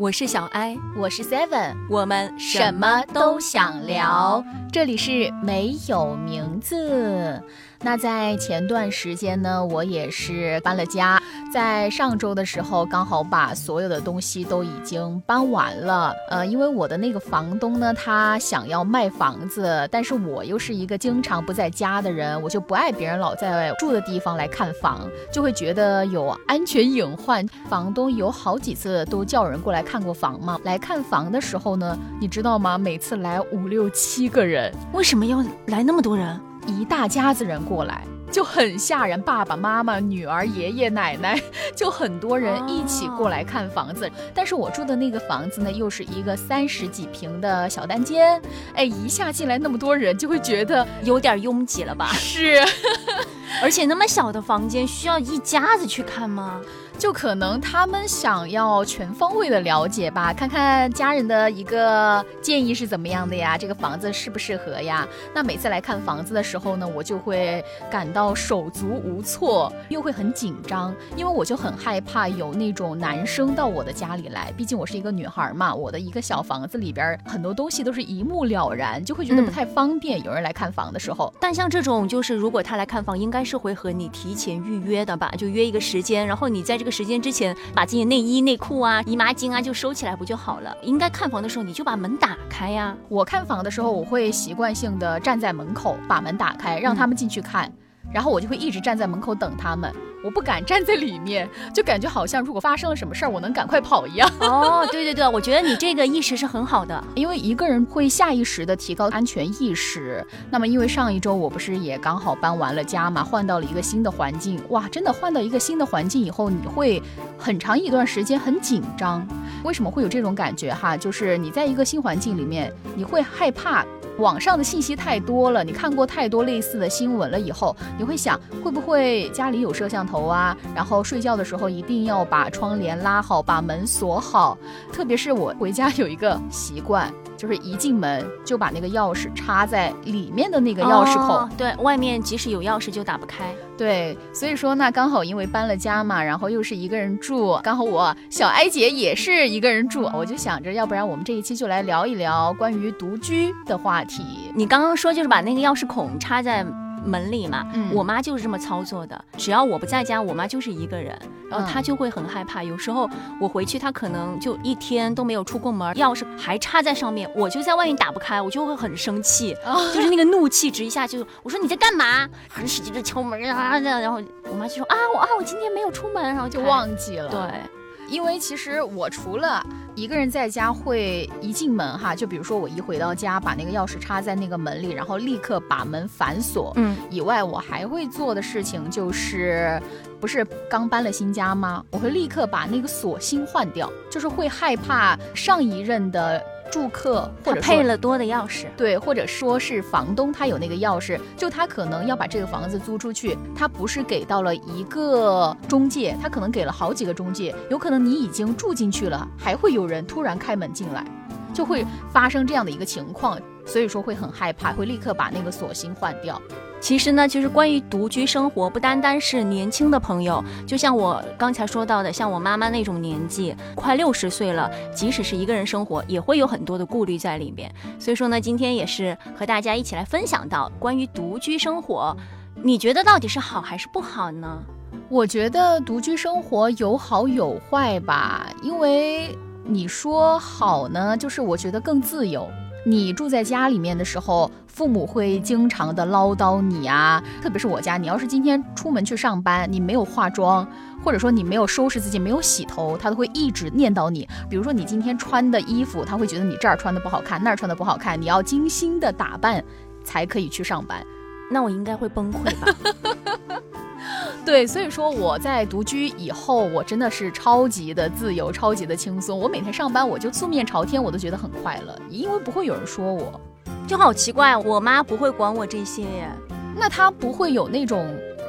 我是小艾，我是 Seven，我们什么都想聊。这里是没有名字。那在前段时间呢，我也是搬了家，在上周的时候，刚好把所有的东西都已经搬完了。呃，因为我的那个房东呢，他想要卖房子，但是我又是一个经常不在家的人，我就不爱别人老在住的地方来看房，就会觉得有安全隐患。房东有好几次都叫人过来看过房吗，来看房的时候呢，你知道吗？每次来五六七个人，为什么要来那么多人？一大家子人过来就很吓人，爸爸妈妈、女儿、爷爷奶奶，就很多人一起过来看房子。但是我住的那个房子呢，又是一个三十几平的小单间，哎，一下进来那么多人，就会觉得有点拥挤了吧？是，而且那么小的房间，需要一家子去看吗？就可能他们想要全方位的了解吧，看看家人的一个建议是怎么样的呀？这个房子适不适合呀？那每次来看房子的时候呢，我就会感到手足无措，又会很紧张，因为我就很害怕有那种男生到我的家里来，毕竟我是一个女孩嘛，我的一个小房子里边很多东西都是一目了然，就会觉得不太方便。有人来看房的时候，但像这种就是如果他来看房，应该是会和你提前预约的吧？就约一个时间，然后你在这个。时间之前把自己内衣内裤啊、姨妈巾啊就收起来不就好了？应该看房的时候你就把门打开呀。我看房的时候我会习惯性的站在门口，把门打开，让他们进去看，然后我就会一直站在门口等他们。我不敢站在里面，就感觉好像如果发生了什么事儿，我能赶快跑一样。哦，对对对，我觉得你这个意识是很好的，因为一个人会下意识的提高安全意识。那么，因为上一周我不是也刚好搬完了家嘛，换到了一个新的环境，哇，真的换到一个新的环境以后，你会很长一段时间很紧张。为什么会有这种感觉哈？就是你在一个新环境里面，你会害怕。网上的信息太多了，你看过太多类似的新闻了以后，你会想会不会家里有摄像头啊？然后睡觉的时候一定要把窗帘拉好，把门锁好。特别是我回家有一个习惯。就是一进门就把那个钥匙插在里面的那个钥匙孔，对外面即使有钥匙就打不开。对，所以说那刚好因为搬了家嘛，然后又是一个人住，刚好我小艾姐也是一个人住，我就想着要不然我们这一期就来聊一聊关于独居的话题。你刚刚说就是把那个钥匙孔插在。门里嘛，我妈就是这么操作的。只要我不在家，我妈就是一个人，然后她就会很害怕。有时候我回去，她可能就一天都没有出过门，钥匙还插在上面，我就在外面打不开，我就会很生气，就是那个怒气值一下就，我说你在干嘛？很使劲的敲门啊，然后我妈就说啊我啊我今天没有出门，然后就忘记了。对。因为其实我除了一个人在家会一进门哈，就比如说我一回到家，把那个钥匙插在那个门里，然后立刻把门反锁，嗯，以外我还会做的事情就是，不是刚搬了新家吗？我会立刻把那个锁芯换掉，就是会害怕上一任的。住客或者配了多的钥匙，对，或者说是房东他有那个钥匙，就他可能要把这个房子租出去，他不是给到了一个中介，他可能给了好几个中介，有可能你已经住进去了，还会有人突然开门进来，就会发生这样的一个情况，所以说会很害怕，会立刻把那个锁芯换掉。其实呢，就是关于独居生活，不单单是年轻的朋友，就像我刚才说到的，像我妈妈那种年纪，快六十岁了，即使是一个人生活，也会有很多的顾虑在里面。所以说呢，今天也是和大家一起来分享到关于独居生活，你觉得到底是好还是不好呢？我觉得独居生活有好有坏吧，因为你说好呢，就是我觉得更自由。你住在家里面的时候，父母会经常的唠叨你啊，特别是我家，你要是今天出门去上班，你没有化妆，或者说你没有收拾自己，没有洗头，他都会一直念叨你。比如说你今天穿的衣服，他会觉得你这儿穿的不好看，那儿穿的不好看，你要精心的打扮才可以去上班。那我应该会崩溃吧？对，所以说我在独居以后，我真的是超级的自由，超级的轻松。我每天上班，我就素面朝天，我都觉得很快乐，因为不会有人说我，就好奇怪，我妈不会管我这些耶。那她不会有那种，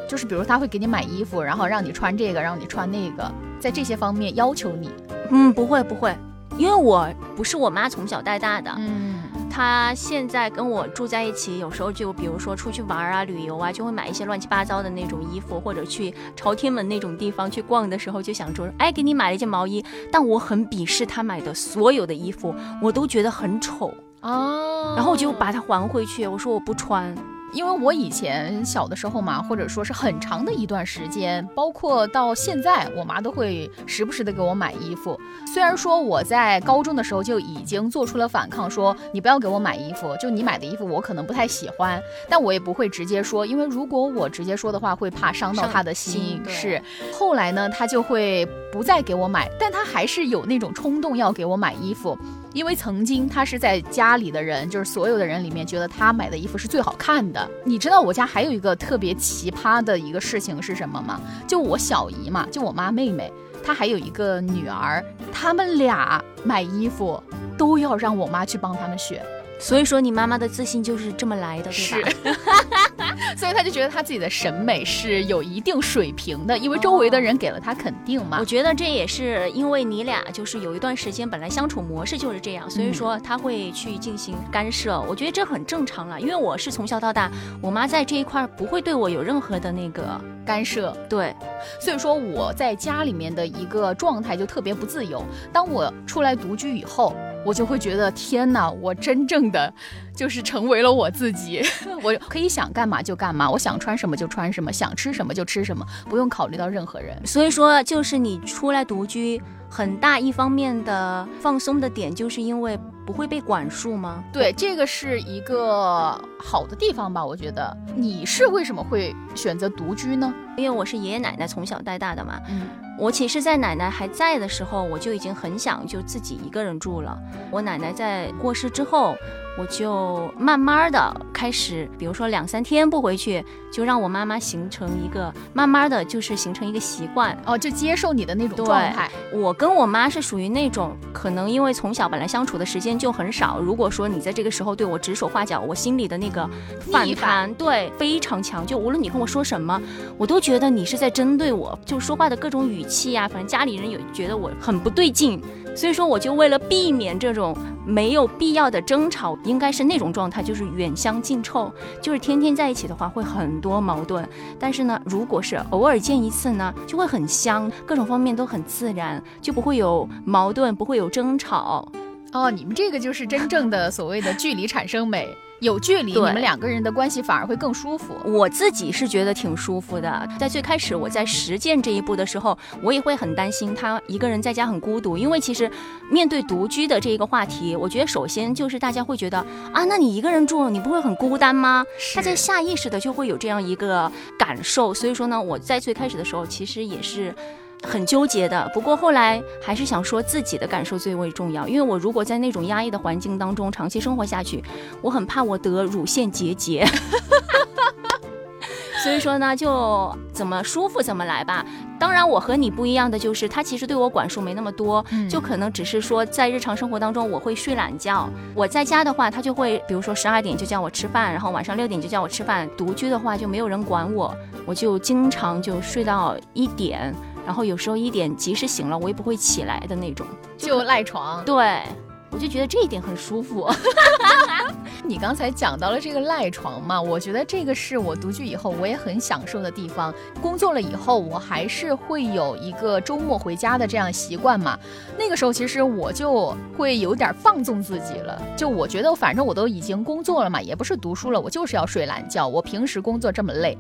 就是比如她会给你买衣服，然后让你穿这个，让你穿那个，在这些方面要求你？嗯，不会不会，因为我不是我妈从小带大的。嗯。他现在跟我住在一起，有时候就比如说出去玩啊、旅游啊，就会买一些乱七八糟的那种衣服，或者去朝天门那种地方去逛的时候，就想说，哎，给你买了一件毛衣。但我很鄙视他买的所有的衣服，我都觉得很丑哦，然后我就把它还回去，我说我不穿。因为我以前小的时候嘛，或者说是很长的一段时间，包括到现在，我妈都会时不时的给我买衣服。虽然说我在高中的时候就已经做出了反抗，说你不要给我买衣服，就你买的衣服我可能不太喜欢，但我也不会直接说，因为如果我直接说的话，会怕伤到她的心。是，后来呢，她就会不再给我买，但她还是有那种冲动要给我买衣服。因为曾经他是在家里的人，就是所有的人里面觉得他买的衣服是最好看的。你知道我家还有一个特别奇葩的一个事情是什么吗？就我小姨嘛，就我妈妹妹，她还有一个女儿，他们俩买衣服都要让我妈去帮他们选。所以说，你妈妈的自信就是这么来的，是。所以他就觉得他自己的审美是有一定水平的，因为周围的人给了他肯定嘛。我觉得这也是因为你俩就是有一段时间本来相处模式就是这样，所以说他会去进行干涉。我觉得这很正常了，因为我是从小到大，我妈在这一块不会对我有任何的那个干涉。对，所以说我在家里面的一个状态就特别不自由。当我出来独居以后。我就会觉得天哪，我真正的就是成为了我自己，我可以想干嘛就干嘛，我想穿什么就穿什么，想吃什么就吃什么，不用考虑到任何人。所以说，就是你出来独居，很大一方面的放松的点，就是因为不会被管束吗？对，这个是一个好的地方吧？我觉得你是为什么会选择独居呢？因为我是爷爷奶奶从小带大的嘛。嗯。我其实，在奶奶还在的时候，我就已经很想就自己一个人住了。我奶奶在过世之后。我就慢慢的开始，比如说两三天不回去，就让我妈妈形成一个慢慢的就是形成一个习惯哦，就接受你的那种状态。我跟我妈是属于那种，可能因为从小本来相处的时间就很少，如果说你在这个时候对我指手画脚，我心里的那个反弹对非常强，就无论你跟我说什么，我都觉得你是在针对我，就说话的各种语气呀，反正家里人也觉得我很不对劲。所以说，我就为了避免这种没有必要的争吵，应该是那种状态，就是远香近臭，就是天天在一起的话会很多矛盾。但是呢，如果是偶尔见一次呢，就会很香，各种方面都很自然，就不会有矛盾，不会有争吵。哦，你们这个就是真正的所谓的距离产生美。有距离，你们两个人的关系反而会更舒服。我自己是觉得挺舒服的。在最开始我在实践这一步的时候，我也会很担心他一个人在家很孤独。因为其实面对独居的这一个话题，我觉得首先就是大家会觉得啊，那你一个人住，你不会很孤单吗？他在下意识的就会有这样一个感受。所以说呢，我在最开始的时候其实也是。很纠结的，不过后来还是想说自己的感受最为重要，因为我如果在那种压抑的环境当中长期生活下去，我很怕我得乳腺结节。所以说呢，就怎么舒服怎么来吧。当然，我和你不一样的就是，他其实对我管束没那么多，就可能只是说在日常生活当中我会睡懒觉。我在家的话，他就会比如说十二点就叫我吃饭，然后晚上六点就叫我吃饭。独居的话就没有人管我，我就经常就睡到一点。然后有时候一点即使醒了，我也不会起来的那种，就赖床。对，我就觉得这一点很舒服。你刚才讲到了这个赖床嘛，我觉得这个是我独居以后我也很享受的地方。工作了以后，我还是会有一个周末回家的这样习惯嘛。那个时候其实我就会有点放纵自己了，就我觉得反正我都已经工作了嘛，也不是读书了，我就是要睡懒觉。我平时工作这么累。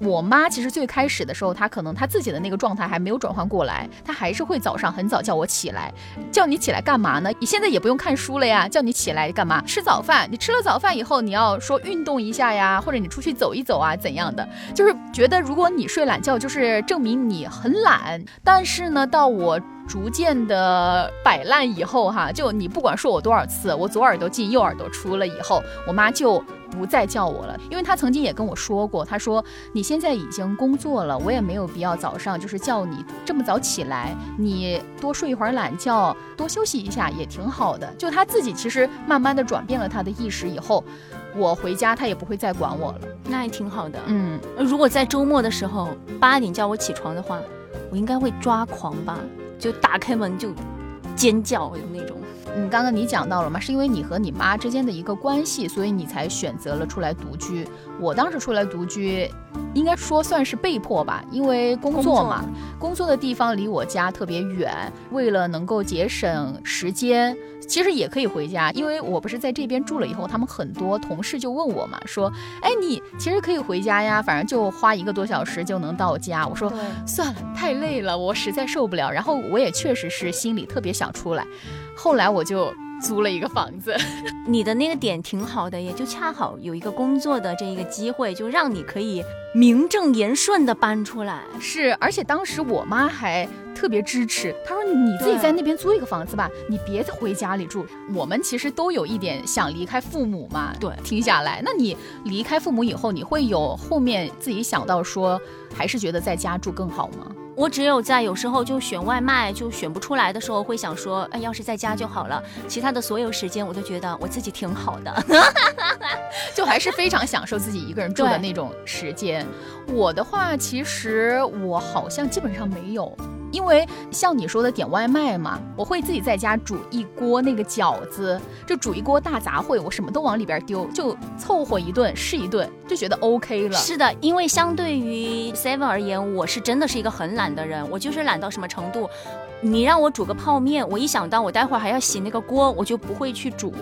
我妈其实最开始的时候，她可能她自己的那个状态还没有转换过来，她还是会早上很早叫我起来，叫你起来干嘛呢？你现在也不用看书了呀，叫你起来干嘛？吃早饭。你吃了早饭以后，你要说运动一下呀，或者你出去走一走啊，怎样的？就是觉得如果你睡懒觉，就是证明你很懒。但是呢，到我。逐渐的摆烂以后，哈，就你不管说我多少次，我左耳朵进右耳朵出了以后，我妈就不再叫我了，因为他曾经也跟我说过，他说你现在已经工作了，我也没有必要早上就是叫你这么早起来，你多睡一会儿懒觉，多休息一下也挺好的。就他自己其实慢慢的转变了他的意识以后，我回家他也不会再管我了，那也挺好的。嗯，如果在周末的时候八点叫我起床的话，我应该会抓狂吧。就打开门就尖叫的那种。嗯，刚刚你讲到了嘛，是因为你和你妈之间的一个关系，所以你才选择了出来独居。我当时出来独居，应该说算是被迫吧，因为工作嘛，工作的地方离我家特别远，为了能够节省时间，其实也可以回家，因为我不是在这边住了以后，他们很多同事就问我嘛，说，哎，你其实可以回家呀，反正就花一个多小时就能到家。我说算了，太累了，我实在受不了。然后我也确实是心里特别想出来。后来我就租了一个房子，你的那个点挺好的，也就恰好有一个工作的这一个机会，就让你可以名正言顺的搬出来。是，而且当时我妈还特别支持，她说你自己在那边租一个房子吧，你别回家里住。我们其实都有一点想离开父母嘛。对，听下来，那你离开父母以后，你会有后面自己想到说，还是觉得在家住更好吗？我只有在有时候就选外卖就选不出来的时候，会想说，哎，要是在家就好了。其他的所有时间，我都觉得我自己挺好的，就还是非常享受自己一个人住的那种时间。我的话，其实我好像基本上没有。因为像你说的点外卖嘛，我会自己在家煮一锅那个饺子，就煮一锅大杂烩，我什么都往里边丢，就凑合一顿是一顿，就觉得 OK 了。是的，因为相对于 Seven 而言，我是真的是一个很懒的人，我就是懒到什么程度，你让我煮个泡面，我一想到我待会儿还要洗那个锅，我就不会去煮。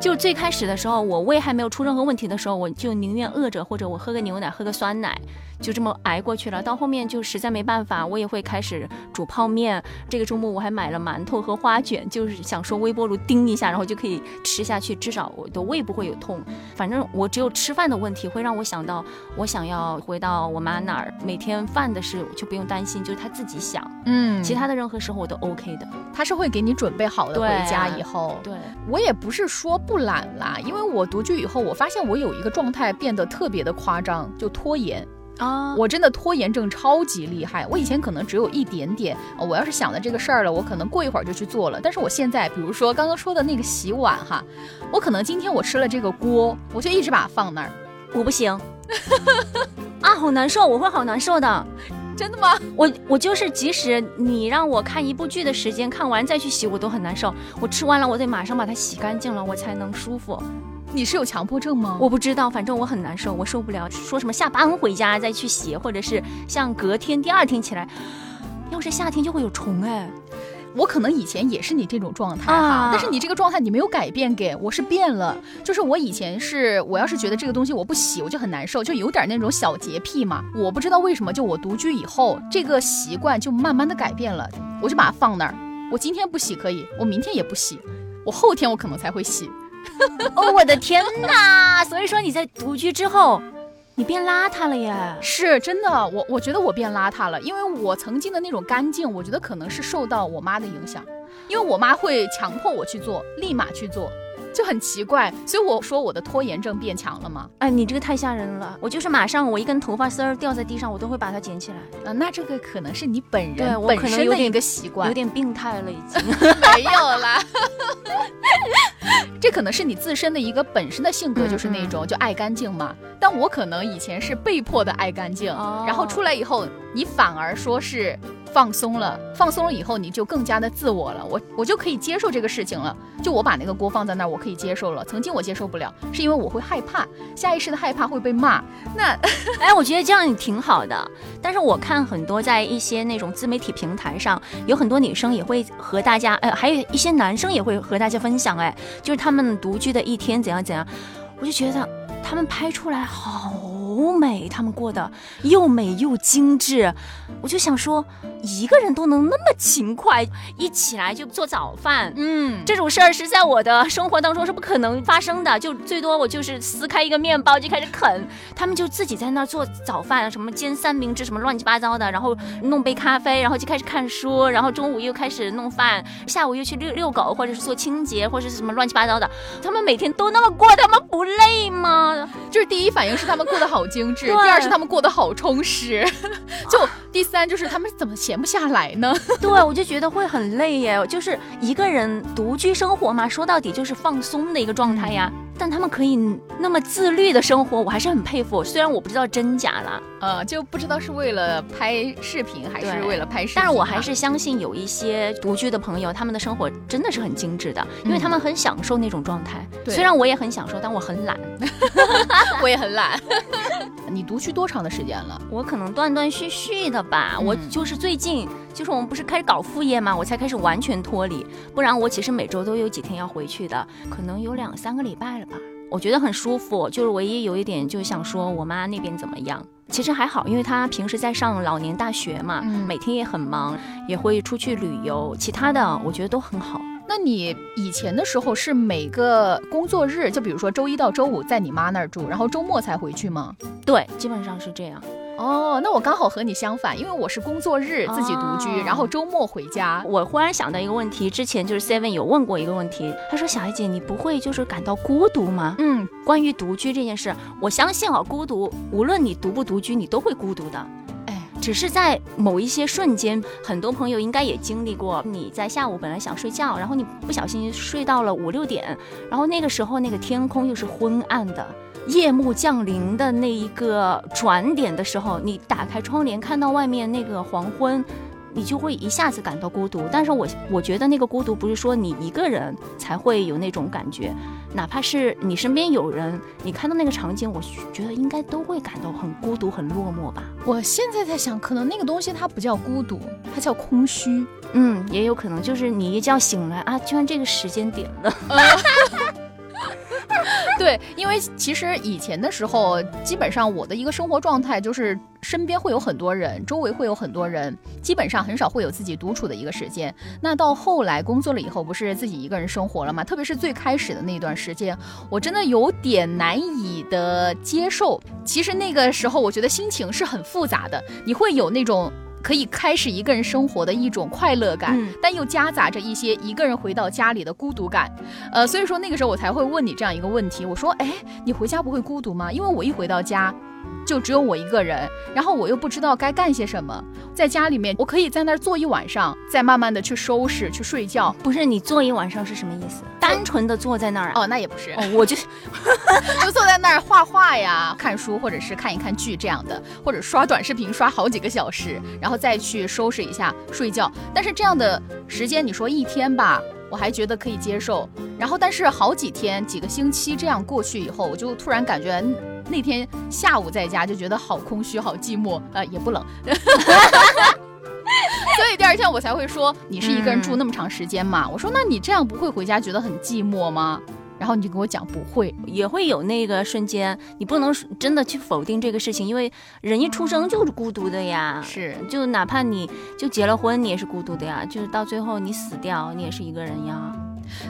就最开始的时候，我胃还没有出任何问题的时候，我就宁愿饿着，或者我喝个牛奶，喝个酸奶。就这么挨过去了，到后面就实在没办法，我也会开始煮泡面。这个周末我还买了馒头和花卷，就是想说微波炉叮一下，然后就可以吃下去，至少我的胃不会有痛。反正我只有吃饭的问题会让我想到，我想要回到我妈那儿，每天饭的事就不用担心，就是她自己想。嗯，其他的任何时候我都 OK 的，她是会给你准备好的。回家以后，对我也不是说不懒啦，因为我独居以后，我发现我有一个状态变得特别的夸张，就拖延。啊，我真的拖延症超级厉害。我以前可能只有一点点，我要是想了这个事儿了，我可能过一会儿就去做了。但是我现在，比如说刚刚说的那个洗碗哈，我可能今天我吃了这个锅，我就一直把它放那儿，我不行，啊，好难受，我会好难受的。真的吗？我我就是，即使你让我看一部剧的时间，看完再去洗，我都很难受。我吃完了，我得马上把它洗干净了，我才能舒服。你是有强迫症吗？我不知道，反正我很难受，我受不了。说什么下班回家再去洗，或者是像隔天第二天起来，要是夏天就会有虫哎。我可能以前也是你这种状态哈，但是你这个状态你没有改变，给我是变了。就是我以前是我要是觉得这个东西我不洗我就很难受，就有点那种小洁癖嘛。我不知道为什么，就我独居以后这个习惯就慢慢的改变了，我就把它放那儿。我今天不洗可以，我明天也不洗，我后天我可能才会洗。哦，我的天哪！所以说你在独居之后，你变邋遢了耶？是真的，我我觉得我变邋遢了，因为我曾经的那种干净，我觉得可能是受到我妈的影响，因为我妈会强迫我去做，立马去做。就很奇怪，所以我说我的拖延症变强了吗？哎，你这个太吓人了！我就是马上，我一根头发丝儿掉在地上，我都会把它捡起来。啊，那这个可能是你本人本身的一个习惯，有点病态了已经。没有啦，这可能是你自身的一个本身的性格，就是那种就爱干净嘛。但我可能以前是被迫的爱干净，然后出来以后，你反而说是。放松了，放松了以后，你就更加的自我了。我我就可以接受这个事情了。就我把那个锅放在那儿，我可以接受了。曾经我接受不了，是因为我会害怕，下意识的害怕会被骂。那，哎，我觉得这样也挺好的。但是我看很多在一些那种自媒体平台上，有很多女生也会和大家，哎，还有一些男生也会和大家分享，哎，就是他们独居的一天怎样怎样。我就觉得他们拍出来好。好美，他们过得又美又精致，我就想说，一个人都能那么勤快，一起来就做早饭，嗯，这种事儿是在我的生活当中是不可能发生的，就最多我就是撕开一个面包就开始啃，他们就自己在那儿做早饭，什么煎三明治，什么乱七八糟的，然后弄杯咖啡，然后就开始看书，然后中午又开始弄饭，下午又去遛遛狗，或者是做清洁，或者是什么乱七八糟的，他们每天都那么过，他们不累吗？就是第一反应是他们过得好。精致。第二是他们过得好充实，就第三就是他们怎么闲不下来呢？对，我就觉得会很累耶。就是一个人独居生活嘛，说到底就是放松的一个状态呀。但他们可以那么自律的生活，我还是很佩服。虽然我不知道真假啦，呃，就不知道是为了拍视频还是为了拍视频，但是我还是相信有一些独居的朋友，他们的生活真的是很精致的，因为他们很享受那种状态。虽然我也很享受，但我很懒，我也很懒。你独居多长的时间了？我可能断断续续的吧。我就是最近，就是我们不是开始搞副业嘛，我才开始完全脱离。不然我其实每周都有几天要回去的，可能有两三个礼拜了吧。我觉得很舒服，就是唯一有一点就是想说我妈那边怎么样，其实还好，因为她平时在上老年大学嘛，每天也很忙，也会出去旅游，其他的我觉得都很好。那你以前的时候是每个工作日，就比如说周一到周五在你妈那儿住，然后周末才回去吗？对，基本上是这样。哦，那我刚好和你相反，因为我是工作日自己独居，然后周末回家。我忽然想到一个问题，之前就是 Seven 有问过一个问题，他说：“小艾姐，你不会就是感到孤独吗？”嗯，关于独居这件事，我相信啊，孤独，无论你独不独居，你都会孤独的。只是在某一些瞬间，很多朋友应该也经历过，你在下午本来想睡觉，然后你不小心睡到了五六点，然后那个时候那个天空又是昏暗的。夜幕降临的那一个转点的时候，你打开窗帘看到外面那个黄昏，你就会一下子感到孤独。但是我我觉得那个孤独不是说你一个人才会有那种感觉，哪怕是你身边有人，你看到那个场景，我觉得应该都会感到很孤独、很落寞吧。我现在在想，可能那个东西它不叫孤独，它叫空虚。嗯，也有可能就是你一觉醒来啊，居然这个时间点了。对，因为其实以前的时候，基本上我的一个生活状态就是身边会有很多人，周围会有很多人，基本上很少会有自己独处的一个时间。那到后来工作了以后，不是自己一个人生活了吗？特别是最开始的那段时间，我真的有点难以的接受。其实那个时候，我觉得心情是很复杂的，你会有那种。可以开始一个人生活的一种快乐感，但又夹杂着一些一个人回到家里的孤独感。呃，所以说那个时候我才会问你这样一个问题，我说，哎，你回家不会孤独吗？因为我一回到家。就只有我一个人，然后我又不知道该干些什么，在家里面，我可以在那儿坐一晚上，再慢慢的去收拾、去睡觉。不是你坐一晚上是什么意思？单纯的坐在那儿？哦，那也不是，我就 就坐在那儿画画呀、看书，或者是看一看剧这样的，或者刷短视频刷好几个小时，然后再去收拾一下睡觉。但是这样的时间，你说一天吧，我还觉得可以接受。然后，但是好几天、几个星期这样过去以后，我就突然感觉。那天下午在家就觉得好空虚、好寂寞，呃，也不冷，所以第二天我才会说你是一个人住那么长时间嘛？我说那你这样不会回家觉得很寂寞吗？然后你就跟我讲不会，也会有那个瞬间，你不能真的去否定这个事情，因为人一出生就是孤独的呀，是，就哪怕你就结了婚，你也是孤独的呀，就是到最后你死掉，你也是一个人呀。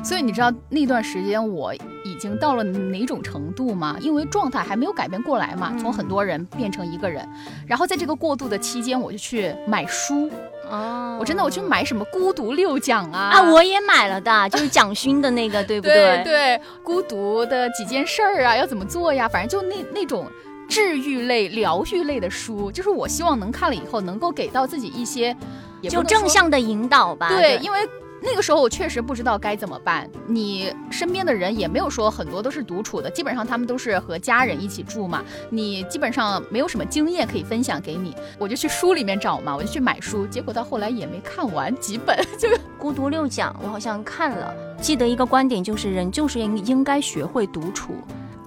所以你知道那段时间我已经到了哪种程度吗？因为状态还没有改变过来嘛，从很多人变成一个人。然后在这个过渡的期间，我就去买书。哦，我真的我去买什么《孤独六讲》啊？啊，我也买了的，就是蒋勋的那个，对不对？对，孤独的几件事儿啊，要怎么做呀？反正就那那种治愈类、疗愈类的书，就是我希望能看了以后能够给到自己一些，就正向的引导吧。对，因为。那个时候我确实不知道该怎么办，你身边的人也没有说很多都是独处的，基本上他们都是和家人一起住嘛，你基本上没有什么经验可以分享给你，我就去书里面找嘛，我就去买书，结果到后来也没看完。几本，就孤独六讲我好像看了，记得一个观点就是人就是应应该学会独处，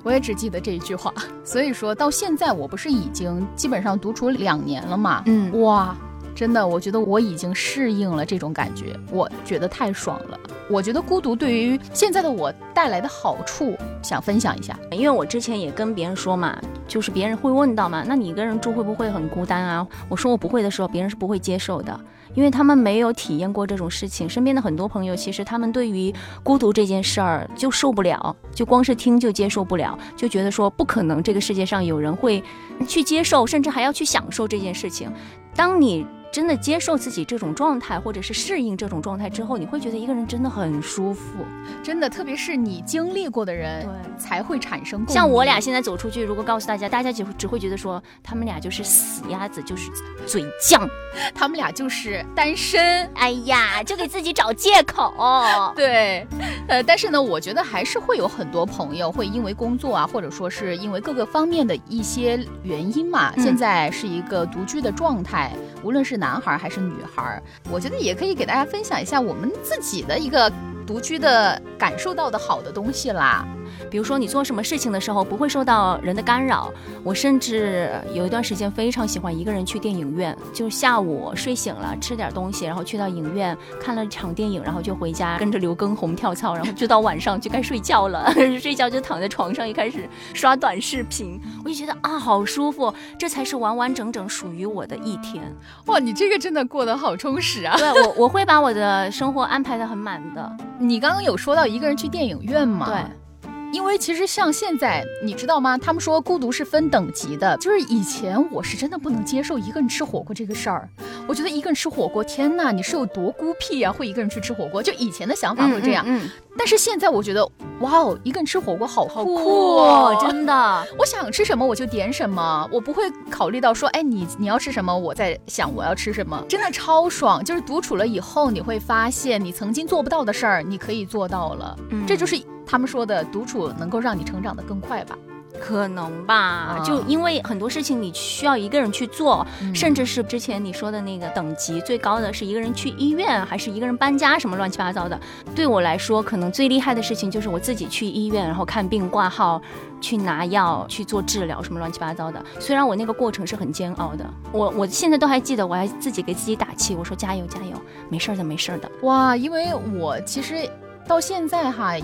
我也只记得这一句话，所以说到现在我不是已经基本上独处两年了嘛，嗯，哇。真的，我觉得我已经适应了这种感觉，我觉得太爽了。我觉得孤独对于现在的我带来的好处，想分享一下。因为我之前也跟别人说嘛，就是别人会问到嘛，那你一个人住会不会很孤单啊？我说我不会的时候，别人是不会接受的，因为他们没有体验过这种事情。身边的很多朋友，其实他们对于孤独这件事儿就受不了，就光是听就接受不了，就觉得说不可能，这个世界上有人会去接受，甚至还要去享受这件事情。当你真的接受自己这种状态，或者是适应这种状态之后，你会觉得一个人真的很舒服，真的，特别是你经历过的人，对，才会产生。像我俩现在走出去，如果告诉大家，大家只只会觉得说他们俩就是死鸭子，就是嘴犟，他们俩就是是单身。哎呀，就给自己找借口。对，呃，但是呢，我觉得还是会有很多朋友会因为工作啊，或者说是因为各个方面的一些原因嘛，现在是一个独居的状态。无论是男孩还是女孩，我觉得也可以给大家分享一下我们自己的一个独居的感受到的好的东西啦。比如说你做什么事情的时候不会受到人的干扰，我甚至有一段时间非常喜欢一个人去电影院，就下午睡醒了吃点东西，然后去到影院看了场电影，然后就回家跟着刘畊宏跳操，然后就到晚上就该睡觉了，睡觉就躺在床上一开始刷短视频，我就觉得啊好舒服，这才是完完整整属于我的一天。哇，你这个真的过得好充实啊！对我我会把我的生活安排的很满的。你刚刚有说到一个人去电影院吗？对。因为其实像现在，你知道吗？他们说孤独是分等级的。就是以前我是真的不能接受一个人吃火锅这个事儿，我觉得一个人吃火锅，天呐，你是有多孤僻啊？会一个人去吃火锅？就以前的想法会这样。嗯。但是现在我觉得，哇哦，一个人吃火锅好酷哦！真的，我想吃什么我就点什么，我不会考虑到说，哎，你你要吃什么，我在想我要吃什么，真的超爽。就是独处了以后，你会发现你曾经做不到的事儿，你可以做到了。嗯。这就是。他们说的独处能够让你成长的更快吧？可能吧，就因为很多事情你需要一个人去做，甚至是之前你说的那个等级最高的是一个人去医院，还是一个人搬家，什么乱七八糟的。对我来说，可能最厉害的事情就是我自己去医院，然后看病挂号，去拿药，去做治疗，什么乱七八糟的。虽然我那个过程是很煎熬的，我我现在都还记得，我还自己给自己打气，我说加油加油，没事的没事的。哇，因为我其实到现在哈。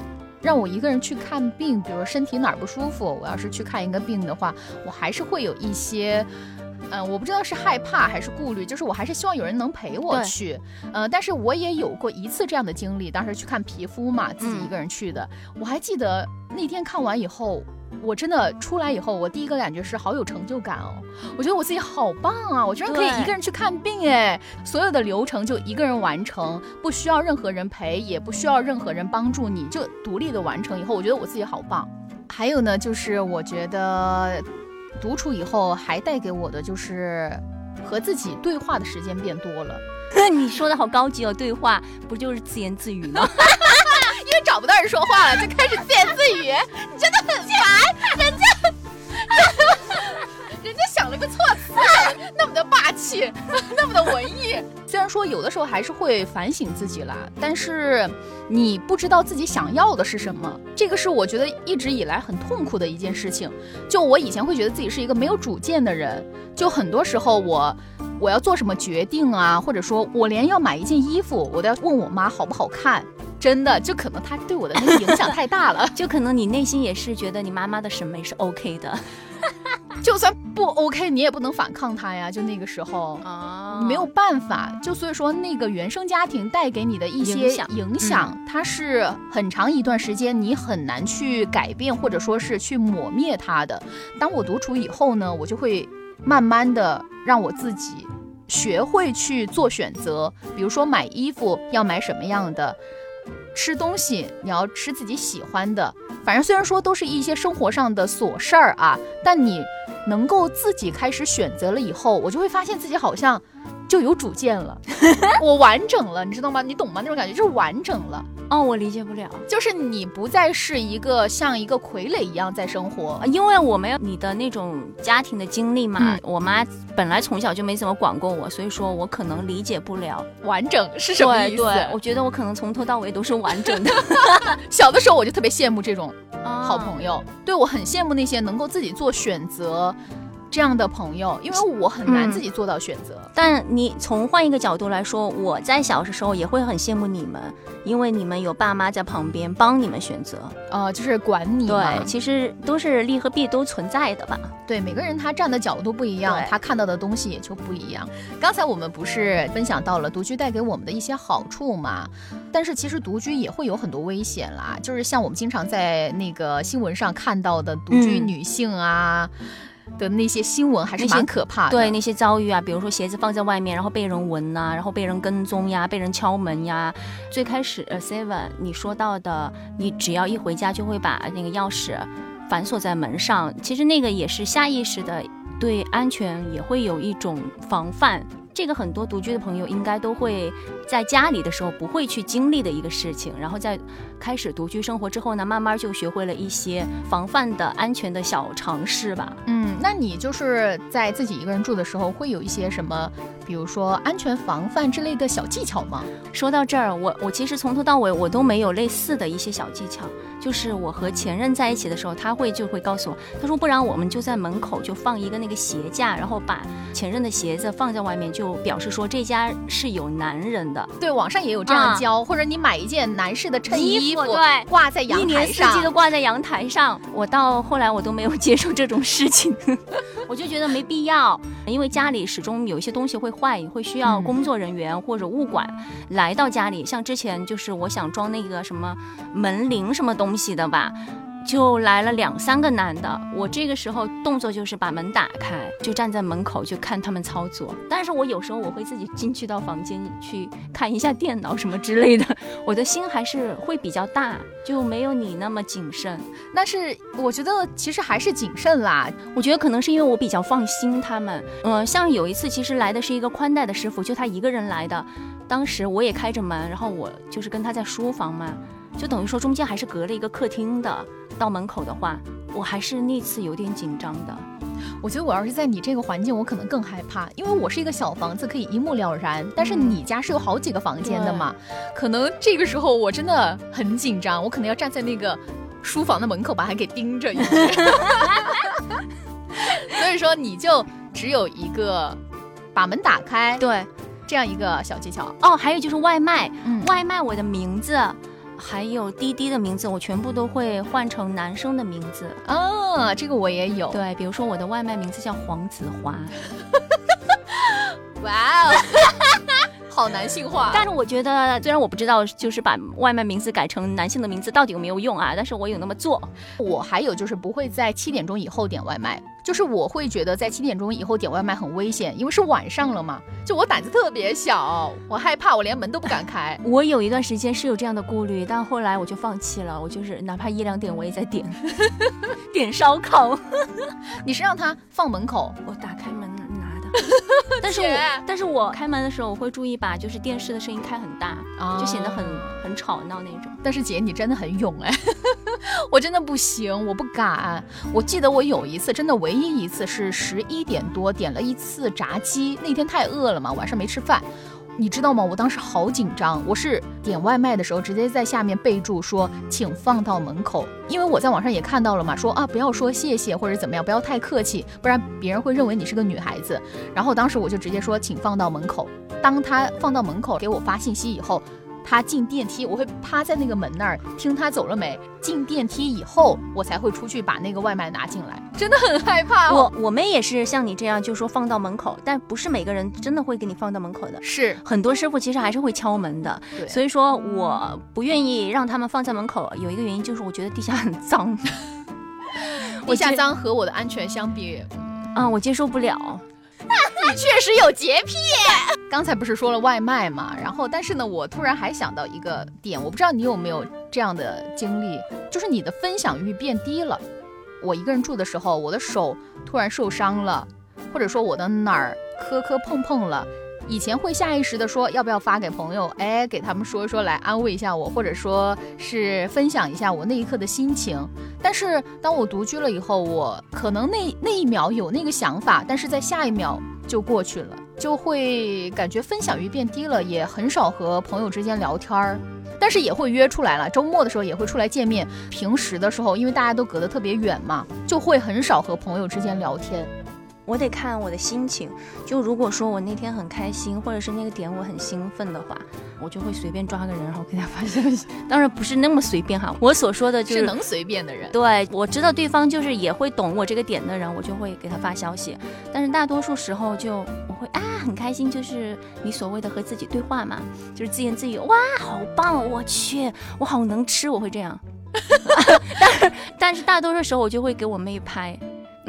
让我一个人去看病，比如身体哪儿不舒服，我要是去看一个病的话，我还是会有一些，嗯，我不知道是害怕还是顾虑，就是我还是希望有人能陪我去，呃，但是我也有过一次这样的经历，当时去看皮肤嘛，自己一个人去的，我还记得那天看完以后。我真的出来以后，我第一个感觉是好有成就感哦！我觉得我自己好棒啊！我居然可以一个人去看病哎，所有的流程就一个人完成，不需要任何人陪，也不需要任何人帮助，你就独立的完成以后，我觉得我自己好棒。还有呢，就是我觉得独处以后还带给我的就是和自己对话的时间变多了。你说的好高级哦，对话不就是自言自语吗？找不到人说话了，就开始自言自语，你真的很烦。人家，人家想了个措辞，那么的霸气，那么的文艺。虽然说有的时候还是会反省自己啦，但是你不知道自己想要的是什么，这个是我觉得一直以来很痛苦的一件事情。就我以前会觉得自己是一个没有主见的人，就很多时候我我要做什么决定啊，或者说我连要买一件衣服，我都要问我妈好不好看。真的，就可能他对我的那个影响太大了，就可能你内心也是觉得你妈妈的审美是 OK 的，就算不 OK，你也不能反抗他呀。就那个时候啊，没有办法。就所以说，那个原生家庭带给你的一些影响，它是很长一段时间你很难去改变，或者说是去抹灭它的。当我独处以后呢，我就会慢慢的让我自己学会去做选择，比如说买衣服要买什么样的。吃东西你要吃自己喜欢的，反正虽然说都是一些生活上的琐事儿啊，但你能够自己开始选择了以后，我就会发现自己好像。就有主见了，我完整了，你知道吗？你懂吗？那种感觉就是完整了。哦，我理解不了，就是你不再是一个像一个傀儡一样在生活，因为我没有你的那种家庭的经历嘛。我妈本来从小就没怎么管过我，所以说我可能理解不了完整是什么意思。我觉得我可能从头到尾都是完整的。小的时候我就特别羡慕这种好朋友，对我很羡慕那些能够自己做选择。这样的朋友，因为我很难自己做到选择。但你从换一个角度来说，我在小的时候也会很羡慕你们，因为你们有爸妈在旁边帮你们选择，呃，就是管你。对，其实都是利和弊都存在的吧。对，每个人他站的角度不一样，他看到的东西也就不一样。刚才我们不是分享到了独居带给我们的一些好处嘛？但是其实独居也会有很多危险啦，就是像我们经常在那个新闻上看到的独居女性啊。的那些新闻还是蛮可怕的，对那些遭遇啊，比如说鞋子放在外面，然后被人闻呐，然后被人跟踪呀，被人敲门呀。最开始呃，Seven 你说到的，你只要一回家就会把那个钥匙反锁在门上，其实那个也是下意识的，对安全也会有一种防范。这个很多独居的朋友应该都会在家里的时候不会去经历的一个事情，然后在开始独居生活之后呢，慢慢就学会了一些防范的安全的小常识吧。嗯，那你就是在自己一个人住的时候，会有一些什么，比如说安全防范之类的小技巧吗？说到这儿，我我其实从头到尾我都没有类似的一些小技巧。就是我和前任在一起的时候，他会就会告诉我，他说不然我们就在门口就放一个那个鞋架，然后把前任的鞋子放在外面，就表示说这家是有男人的。对，网上也有这样教，或者你买一件男士的衬衣服，对，挂在阳台上，一年四季都挂在阳台上。我到后来我都没有接受这种事情，我就觉得没必要，因为家里始终有一些东西会坏，会需要工作人员或者物管来到家里。像之前就是我想装那个什么门铃什么东西。的吧，就来了两三个男的。我这个时候动作就是把门打开，就站在门口就看他们操作。但是我有时候我会自己进去到房间去看一下电脑什么之类的。我的心还是会比较大，就没有你那么谨慎。但是我觉得其实还是谨慎啦。我觉得可能是因为我比较放心他们。嗯，像有一次其实来的是一个宽带的师傅，就他一个人来的。当时我也开着门，然后我就是跟他在书房嘛。就等于说中间还是隔了一个客厅的，到门口的话，我还是那次有点紧张的。我觉得我要是在你这个环境，我可能更害怕，因为我是一个小房子，可以一目了然。但是你家是有好几个房间的嘛，可能这个时候我真的很紧张，我可能要站在那个书房的门口把它给盯着。所以说你就只有一个把门打开，对，这样一个小技巧。哦，还有就是外卖，外卖我的名字。还有滴滴的名字，我全部都会换成男生的名字哦。这个我也有。对，比如说我的外卖名字叫黄子华。哇哦，好男性化。但是我觉得，虽然我不知道，就是把外卖名字改成男性的名字到底有没有用啊？但是我有那么做。我还有就是不会在七点钟以后点外卖。就是我会觉得在七点钟以后点外卖很危险，因为是晚上了嘛。就我胆子特别小，我害怕，我连门都不敢开。我有一段时间是有这样的顾虑，但后来我就放弃了。我就是哪怕一两点我也在点，点烧烤。你是让他放门口，我打开门。但是我但是我开门的时候我会注意把就是电视的声音开很大，就显得很很吵闹那种。但是姐你真的很勇哎。我真的不行，我不敢。我记得我有一次，真的唯一一次是十一点多点了一次炸鸡，那天太饿了嘛，晚上没吃饭。你知道吗？我当时好紧张，我是点外卖的时候直接在下面备注说，请放到门口，因为我在网上也看到了嘛，说啊不要说谢谢或者怎么样，不要太客气，不然别人会认为你是个女孩子。然后当时我就直接说，请放到门口。当他放到门口给我发信息以后。他进电梯，我会趴在那个门那儿听他走了没。进电梯以后，我才会出去把那个外卖拿进来。真的很害怕。我我们也是像你这样，就说放到门口，但不是每个人真的会给你放到门口的。是很多师傅其实还是会敲门的。对，所以说我不愿意让他们放在门口，有一个原因就是我觉得地下很脏。地下脏和我的安全相比，嗯，我接受不了。你 确实有洁癖。刚才不是说了外卖嘛，然后但是呢，我突然还想到一个点，我不知道你有没有这样的经历，就是你的分享欲变低了。我一个人住的时候，我的手突然受伤了，或者说我的哪儿磕磕碰碰了。以前会下意识的说要不要发给朋友，哎，给他们说一说来安慰一下我，或者说是分享一下我那一刻的心情。但是当我独居了以后，我可能那那一秒有那个想法，但是在下一秒就过去了，就会感觉分享欲变低了，也很少和朋友之间聊天儿，但是也会约出来了，周末的时候也会出来见面。平时的时候，因为大家都隔得特别远嘛，就会很少和朋友之间聊天。我得看我的心情，就如果说我那天很开心，或者是那个点我很兴奋的话，我就会随便抓个人，然后给他发消息。当然不是那么随便哈，我所说的就是能随便的人。对，我知道对方就是也会懂我这个点的人，我就会给他发消息。但是大多数时候就我会啊很开心，就是你所谓的和自己对话嘛，就是自言自语，哇好棒，我去我好能吃，我会这样。但是但是大多数时候我就会给我妹拍。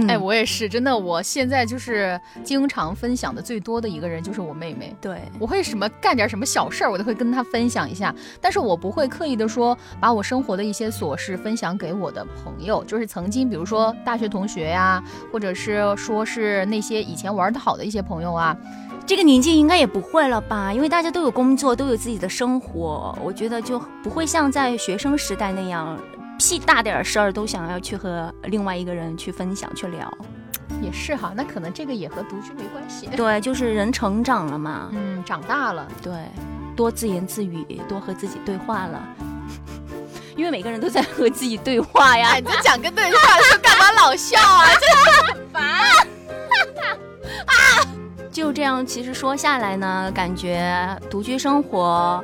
哎，我也是，真的，我现在就是经常分享的最多的一个人就是我妹妹。对，我会什么干点什么小事儿，我都会跟她分享一下，但是我不会刻意的说把我生活的一些琐事分享给我的朋友，就是曾经比如说大学同学呀，或者是说是那些以前玩的好的一些朋友啊。这个年纪应该也不会了吧，因为大家都有工作，都有自己的生活，我觉得就不会像在学生时代那样，屁大点事儿都想要去和另外一个人去分享去聊。也是哈，那可能这个也和独居没关系。对，就是人成长了嘛，嗯，长大了，对，多自言自语，多和自己对话了。因为每个人都在和自己对话呀。你在讲个对话，就干嘛老笑啊？真的很烦。啊！就这样，其实说下来呢，感觉独居生活，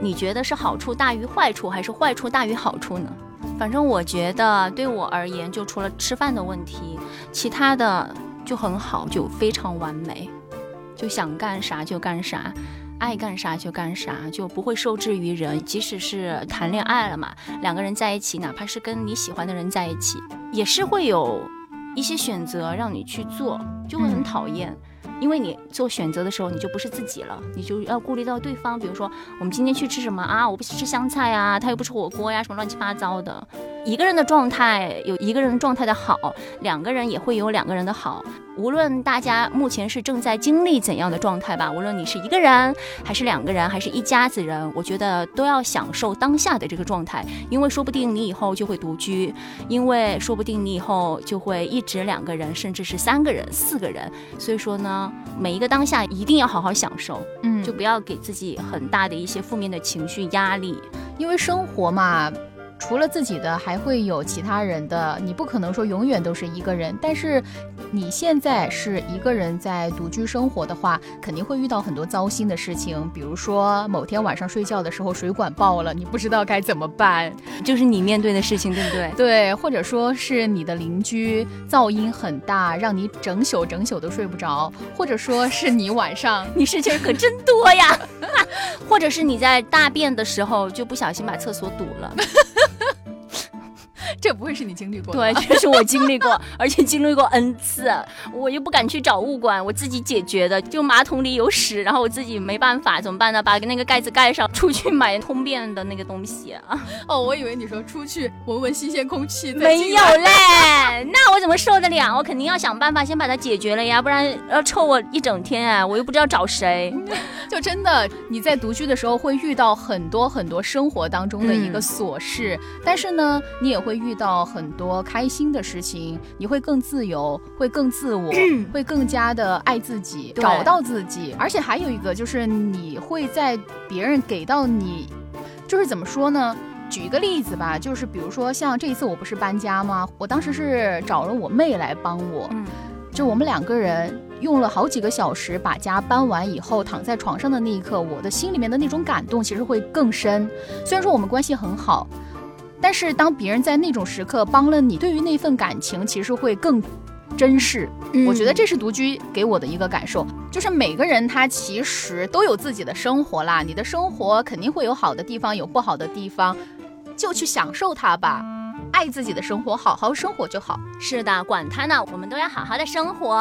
你觉得是好处大于坏处，还是坏处大于好处呢？反正我觉得，对我而言，就除了吃饭的问题，其他的就很好，就非常完美，就想干啥就干啥，爱干啥就干啥，就不会受制于人。即使是谈恋爱了嘛，两个人在一起，哪怕是跟你喜欢的人在一起，也是会有一些选择让你去做，就会很讨厌。因为你做选择的时候，你就不是自己了，你就要顾虑到对方。比如说，我们今天去吃什么啊？我不吃香菜啊，他又不吃火锅呀，什么乱七八糟的。一个人的状态有一个人状态的好，两个人也会有两个人的好。无论大家目前是正在经历怎样的状态吧，无论你是一个人，还是两个人，还是一家子人，我觉得都要享受当下的这个状态，因为说不定你以后就会独居，因为说不定你以后就会一直两个人，甚至是三个人、四个人。所以说呢，每一个当下一定要好好享受，嗯，就不要给自己很大的一些负面的情绪压力，因为生活嘛。除了自己的，还会有其他人的。你不可能说永远都是一个人。但是，你现在是一个人在独居生活的话，肯定会遇到很多糟心的事情。比如说，某天晚上睡觉的时候水管爆了，你不知道该怎么办，就是你面对的事情，对不对？对，或者说是你的邻居噪音很大，让你整宿整宿都睡不着，或者说是你晚上你事情可真多呀，或者是你在大便的时候就不小心把厕所堵了。这不会是你经历过？对，这是我经历过，而且经历过 n 次，我又不敢去找物管，我自己解决的。就马桶里有屎，然后我自己没办法，怎么办呢？把那个盖子盖上，出去买通便的那个东西啊。哦，我以为你说出去闻闻新鲜空气。没有嘞，那我怎么受得了？我肯定要想办法先把它解决了呀，不然要臭我一整天啊！我又不知道找谁。就真的你在独居的时候会遇到很多很多生活当中的一个琐事，但是呢，你也会。遇到很多开心的事情，你会更自由，会更自我，会更加的爱自己，找到自己。而且还有一个就是，你会在别人给到你，就是怎么说呢？举一个例子吧，就是比如说像这一次我不是搬家吗？我当时是找了我妹来帮我，嗯，就我们两个人用了好几个小时把家搬完以后，躺在床上的那一刻，我的心里面的那种感动其实会更深。虽然说我们关系很好。但是当别人在那种时刻帮了你，对于那份感情其实会更珍视。我觉得这是独居给我的一个感受，就是每个人他其实都有自己的生活啦，你的生活肯定会有好的地方，有不好的地方，就去享受它吧。爱自己的生活，好好生活就好。是的，管他呢，我们都要好好的生活。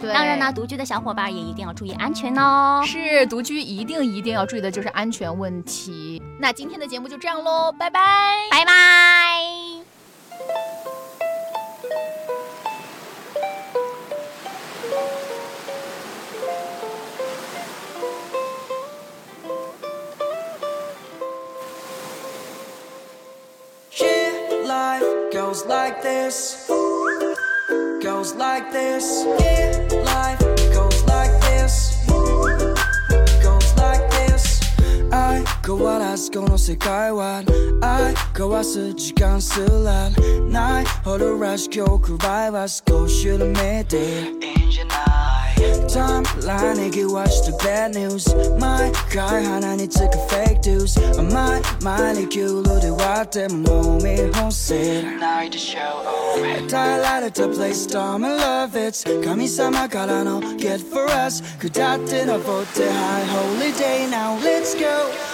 当然呢，独居的小伙伴也一定要注意安全哦。是，独居一定一定要注意的就是安全问题。那今天的节目就这样喽，拜拜，拜拜。goes like this, goes like this. Yeah, life 変わらずこの世界は愛交わす時間すらないほどらしきをくらいは少し緩めていいんじゃないタイムラインにぎわした bad news 毎回鼻につく fake news 甘い前にキュールで割ってももう見本せないでしょう与えられた place storm and love it 神様からの get for us 下って登って high holy day now let's go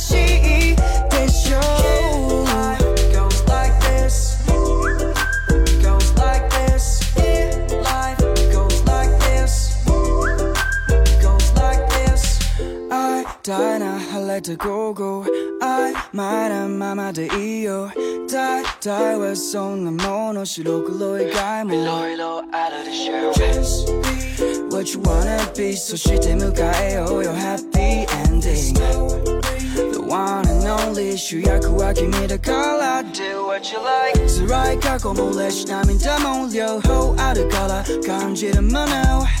to go, I my 난 마마 대 이어 Die die was on the mono 시로 글로의 가이모 Below out of the show. Just be what you wanna be. So 시대물 가해요 your happy ending. The one and only 주야 call color. Do what you like. It's right 가고 몰래 시나민 다 yo ho out of color the 많아